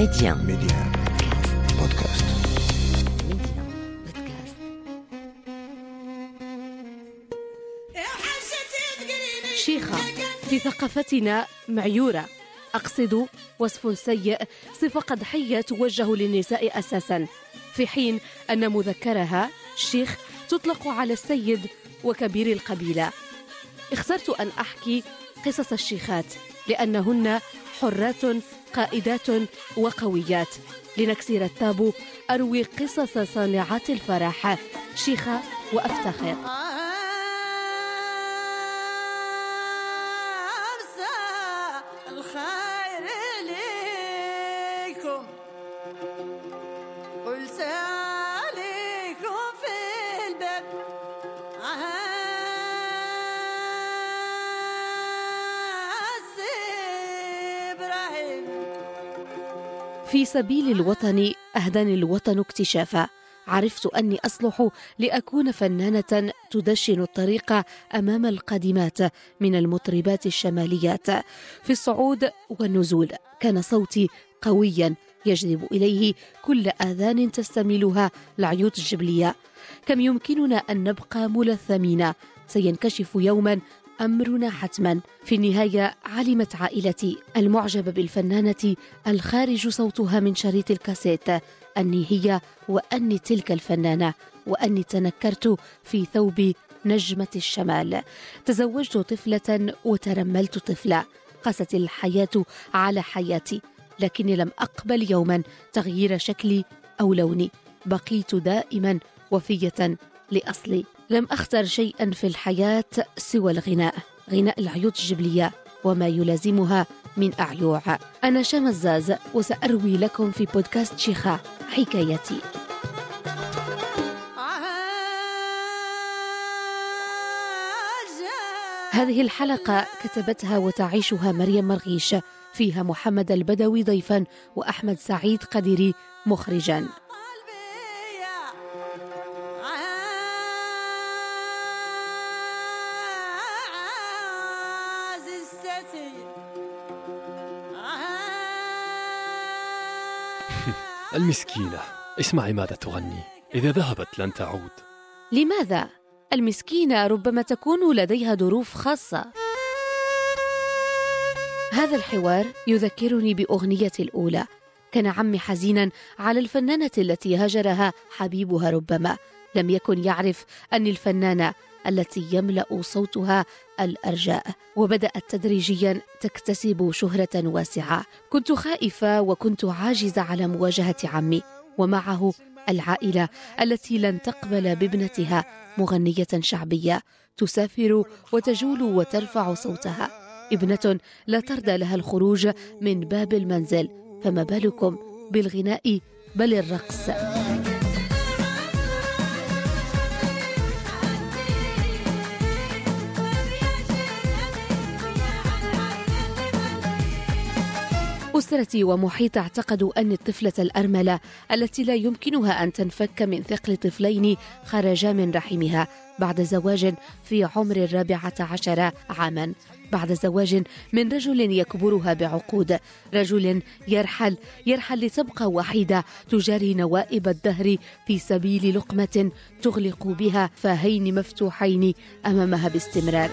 Média. Média. Podcast. Média. Podcast. شيخة في ثقافتنا معيورة أقصد وصف سيء صفة قدحية توجه للنساء أساسا في حين أن مذكرها شيخ تطلق على السيد وكبير القبيلة اخترت أن أحكي قصص الشيخات لأنهن حرات قائدات وقويات. لنكسر التابو أروي قصص صانعات الفرح. شيخة وأفتخر. سبيل الوطن أهداني الوطن اكتشافا. عرفت أني أصلح لأكون فنانة تدشن الطريق أمام القادمات من المطربات الشماليات. في الصعود والنزول كان صوتي قويا يجذب إليه كل آذان تستملها العيوط الجبلية. كم يمكننا أن نبقى ملثمين؟ سينكشف يوما أمرنا حتما. في النهاية علمت عائلتي المعجبة بالفنانة الخارج صوتها من شريط الكاسيت أني هي وأني تلك الفنانة وأني تنكرت في ثوب نجمة الشمال. تزوجت طفلة وترملت طفلة. قست الحياة على حياتي لكني لم أقبل يوما تغيير شكلي أو لوني. بقيت دائما وفية لأصلي. لم أختر شيئا في الحياة سوى الغناء. غناء العيوط الجبلية وما يلازمها من أعيوع. أنا شام الزاز وسأروي لكم في بودكاست شيخة حكايتي. هذه الحلقة كتبتها وتعيشها مريم مرغيش فيها محمد البدوي ضيفا وأحمد سعيد قديري مخرجا. المسكينة اسمعي ماذا تغني إذا ذهبت لن تعود لماذا؟ المسكينة ربما تكون لديها ظروف خاصة. هذا الحوار يذكرني بأغنيتي الأولى. كان عمي حزينا على الفنانة التي هجرها حبيبها ربما. لم يكن يعرف أني الفنانة التي يملأ صوتها الأرجاء وبدأت تدريجيا تكتسب شهرة واسعة. كنت خائفة وكنت عاجزة على مواجهة عمي ومعه العائلة التي لن تقبل بابنتها مغنية شعبية تسافر وتجول وترفع صوتها. ابنة لا ترضى لها الخروج من باب المنزل فما بالكم بالغناء؟ بل الرقص. أسرتي ومحيط اعتقدوا أن الطفلة الأرملة التي لا يمكنها أن تنفك من ثقل طفلين خرجا من رحمها بعد زواج في عمر الرابعة عشر عاما. بعد زواج من رجل يكبرها بعقود. رجل يرحل يرحل لتبقى وحيدة تجاري نوائب الدهر في سبيل لقمة تغلق بها فاهين مفتوحين أمامها باستمرار.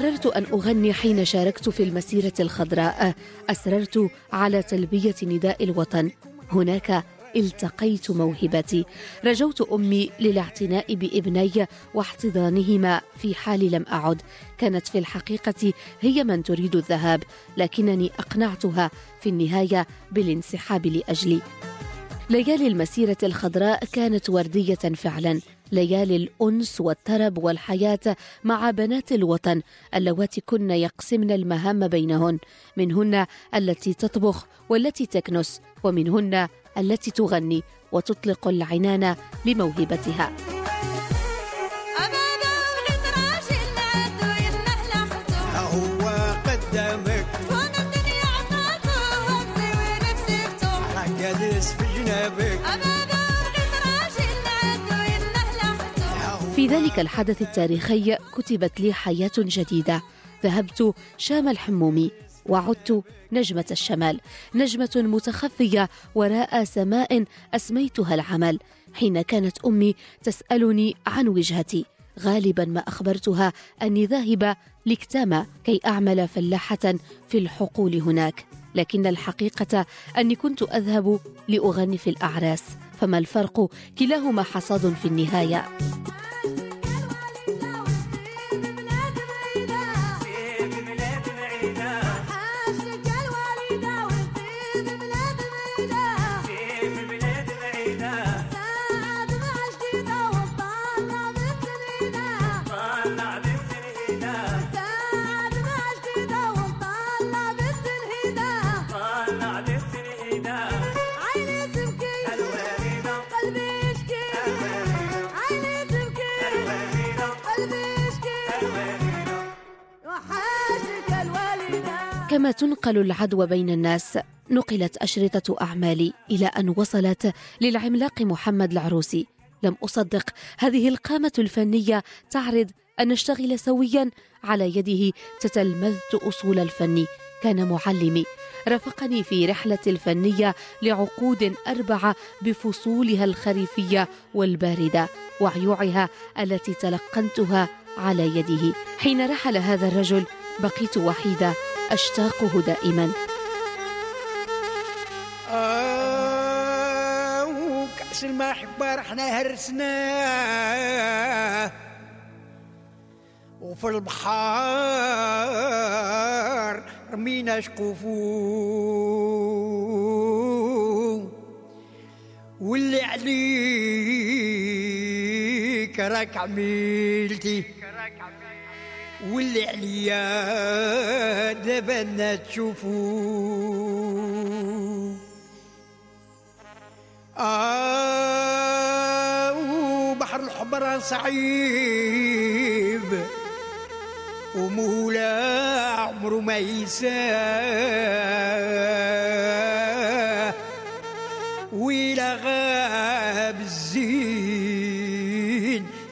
قررت أن أغني حين شاركت في المسيرة الخضراء. أسررت على تلبية نداء الوطن. هناك التقيت موهبتي. رجوت أمي للاعتناء بإبني واحتضانهما في حال لم أعد. كانت في الحقيقة هي من تريد الذهاب لكنني أقنعتها في النهاية بالانسحاب لأجلي. ليالي المسيرة الخضراء كانت وردية فعلا. ليالي الأنس والطرب والحياة مع بنات الوطن اللواتي كن يقسمن المهام بينهن. منهن التي تطبخ والتي تكنس ومنهن التي تغني وتطلق العنان لموهبتها ذلك الحدث التاريخي كتبت لي حياة جديدة. ذهبت شام الحموم وعدت نجمة الشمال. نجمة متخفية وراء سماء أسميتها العمل. حين كانت أمي تسألني عن وجهتي. غالبا ما أخبرتها أني ذاهبة لكتامة كي أعمل فلاحة في الحقول هناك. لكن الحقيقة أني كنت أذهب لأغني في الأعراس. فما الفرق؟ كلاهما حصاد في النهاية. كما تنقل العدوى بين الناس نقلت أشرطة أعمالي إلى أن وصلت للعملاق محمد العروسي. لم أصدق هذه القامة الفنية تعرض أن نشتغل سويا على يده تتلمذت أصول الفن. كان معلمي. رافقني في رحلة الفنية لعقود أربعة بفصولها الخريفية والباردة وعيوعها التي تلقنتها على يده. حين رحل هذا الرجل بقيت وحيدة. أشتاقه دائما. آه وكأس المحبة رحنا هرسناه وفي البحر رمينا شقوفو واللي عليك راك عميلتي. واللي عليا الناس تشوفو. آه وبحر الحمران صعيب ومولا عمره ما ينساه وإلى غاب الزين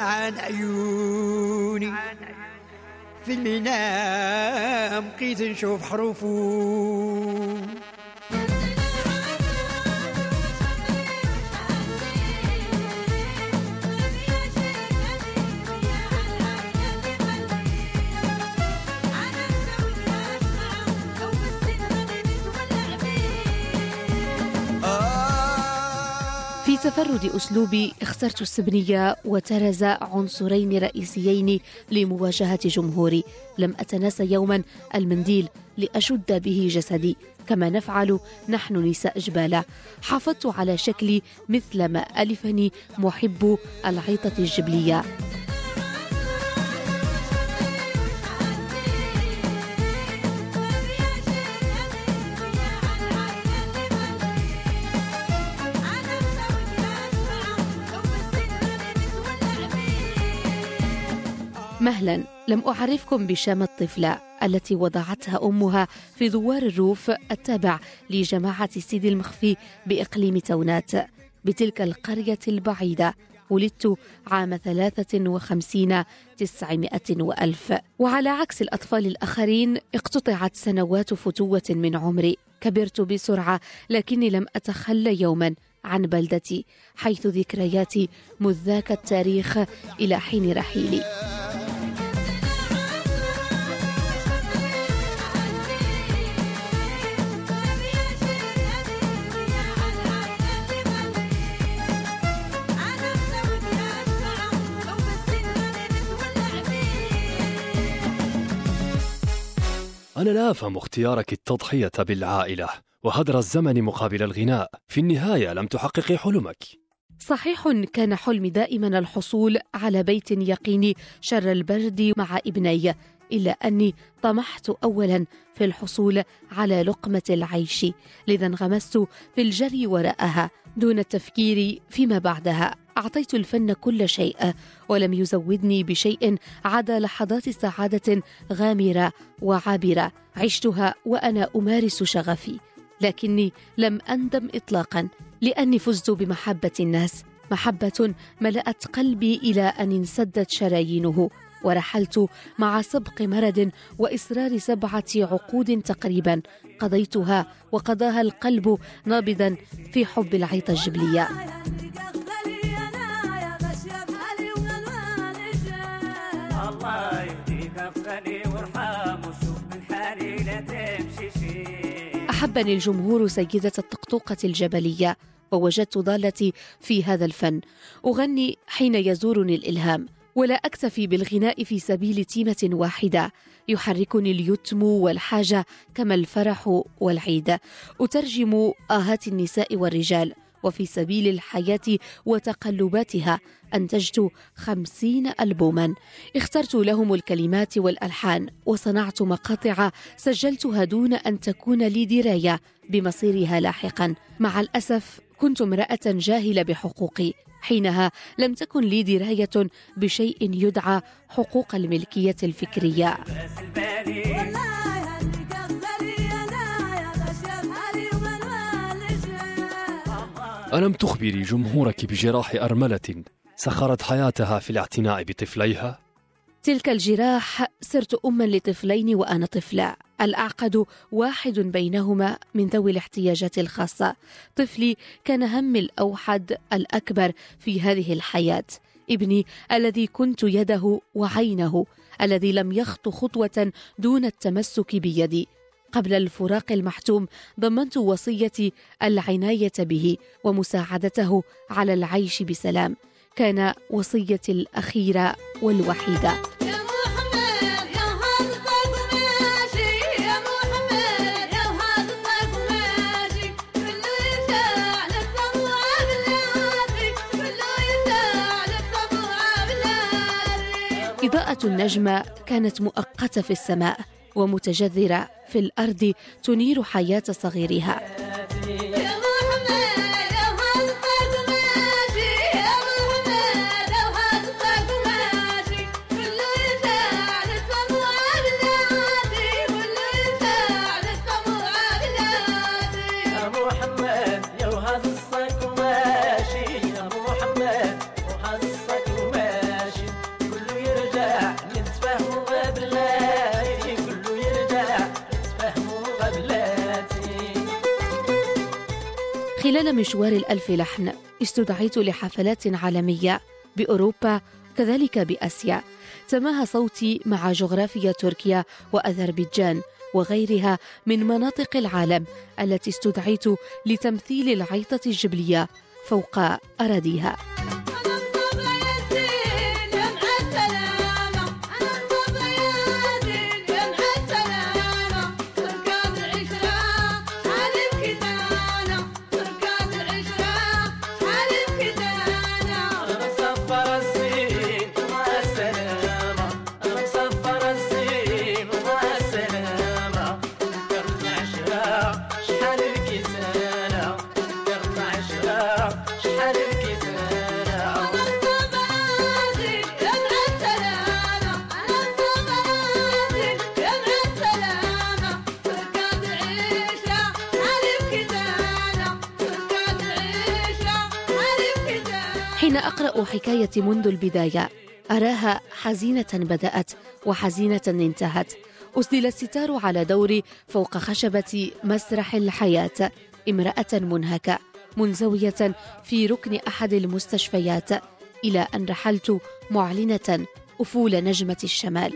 عن عيوني. في المنام بقيت نشوف حروفه. في تفرد أسلوبي اخترت السبنية وترز عنصرين رئيسيين لمواجهة جمهوري لم أتناسى يوما المنديل لأشد به جسدي. كما نفعل نحن نساء جبالة. حافظت على شكلي مثل ما ألفني محب العيطة الجبلية. مهلا. لم أعرفكم بشام الطفلة التي وضعتها أمها في دوار الروف التابع لجماعة سيدي المخفي بإقليم تونات. بتلك القرية البعيدة ولدت عام ثلاثة وخمسين تسعمائة وألف. وعلى عكس الأطفال الآخرين اقتطعت سنوات فتوة من عمري. كبرت بسرعة لكني لم أتخلى يوما عن بلدتي حيث ذكرياتي مذ ذاك التاريخ إلى حين رحيلي. أنا لا أفهم اختيارك التضحية بالعائلة وهدر الزمن مقابل الغناء. في النهاية لم تحققي حلمك. صحيح كان حلمي دائما الحصول على بيت يقيني شر البرد مع ابني إلا أني طمحت اولا في الحصول على لقمة العيش. لذا انغمست في الجري وراءها دون التفكير فيما بعدها. أعطيت الفن كل شيء ولم يزودني بشيء عدا لحظات سعادة غامرة وعابرة عشتها وأنا أمارس شغفي. لكني لم أندم اطلاقا لأني فزت بمحبة الناس. محبة ملأت قلبي إلى أن انسدت شرايينه ورحلت مع سبق مرض وإصرار سبعة عقود تقريبا. قضيتها وقضاها القلب نابضا في حب العيطة الجبلية. أحبني الجمهور سيدة الطقطوقة الجبلية ووجدت ضالتي في هذا الفن. أغني حين يزورني الإلهام ولا أكتفي بالغناء في سبيل تيمة واحدة. يحركني اليتم والحاجة كما الفرح والعيد. أترجم آهات النساء والرجال. وفي سبيل الحياة وتقلباتها أنتجت خمسين ألبوما. اخترت لهم الكلمات والألحان وصنعت مقاطع سجلتها دون أن تكون لي دراية بمصيرها لاحقا. مع الأسف كنت امرأة جاهلة بحقوقي. حينها لم تكن لي دراية بشيء يدعى حقوق الملكية الفكرية. ألم تخبري جمهورك بجراح أرملة سخرت حياتها في الاعتناء بطفليها؟ تلك الجراح صرت أما لطفلين وأنا طفلة. الأعقد واحد بينهما من ذوي الاحتياجات الخاصة. طفلي كان همي الأوحد الأكبر في هذه الحياة. ابني الذي كنت يده وعينه الذي لم يخط خطوة دون التمسك بيدي. قبل الفراق المحتوم ضمنت وصيتي العناية به ومساعدته على العيش بسلام. كان وصيتي الأخيرة والوحيدة. إضاءة النجمة كانت مؤقتة في السماء. ومتجذرة في الأرض تنير حياة صغيرها. خلال مشوار الألف لحن استدعيت لحفلات عالمية بأوروبا كذلك بآسيا. تماهى صوتي مع جغرافيا تركيا وأذربيجان وغيرها من مناطق العالم التي استدعيت لتمثيل العيطة الجبلية فوق أراضيها. أقرأ حكاية منذ البداية. أراها حزينة بدأت وحزينة انتهت. أسدل الستار على دوري فوق خشبة مسرح الحياة امرأة منهكة منزوية في ركن أحد المستشفيات إلى أن رحلت معلنة أفول نجمة الشمال.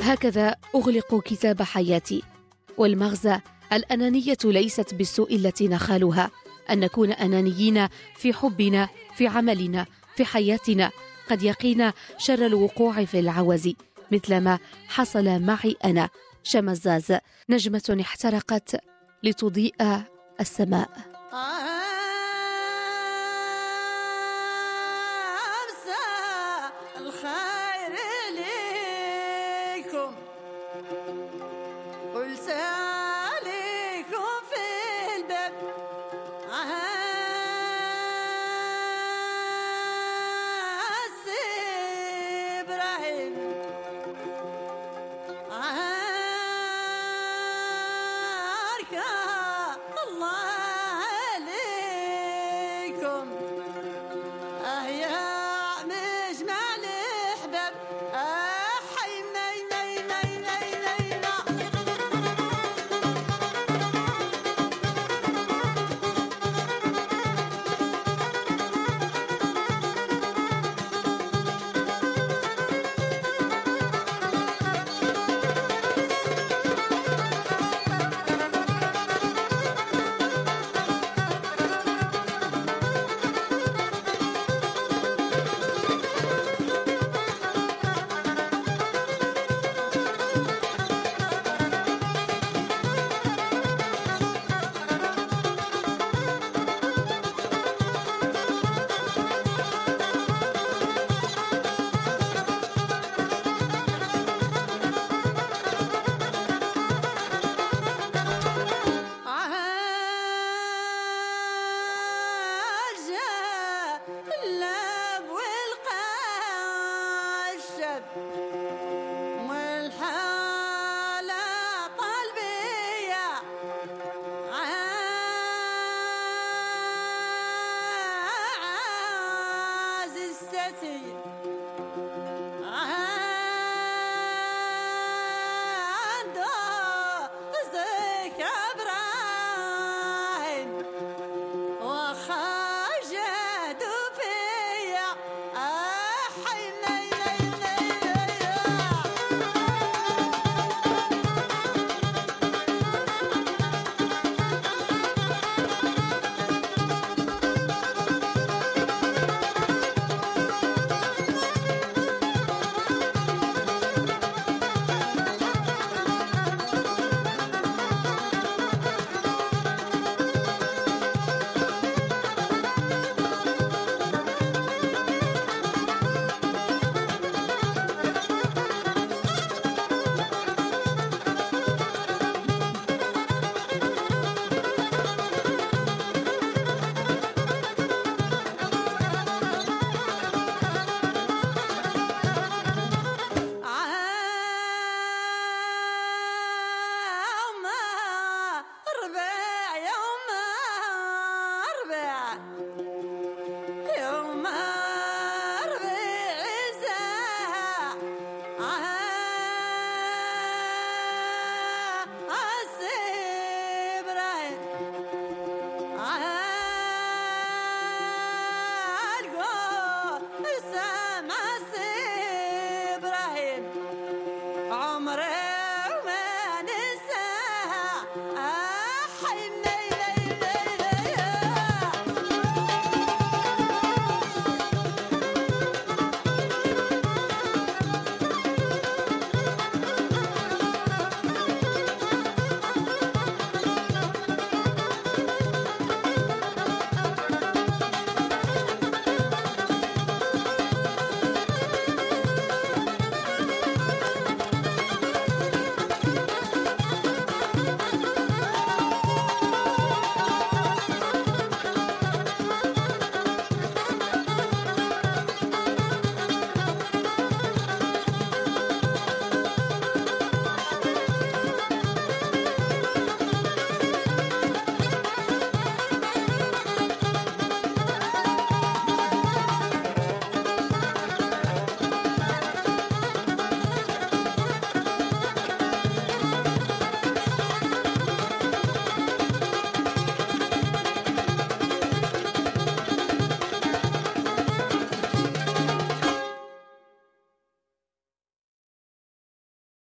هكذا أغلق كتاب حياتي والمغزى الأنانية ليست بالسوء التي نخالها. أن نكون أنانيين في حبنا في عملنا في حياتنا. قد يقينا شر الوقوع في العوز. مثلما حصل معي أنا شمزاز نجمة احترقت لتضيء السماء. عليك الله عليكم. see. you.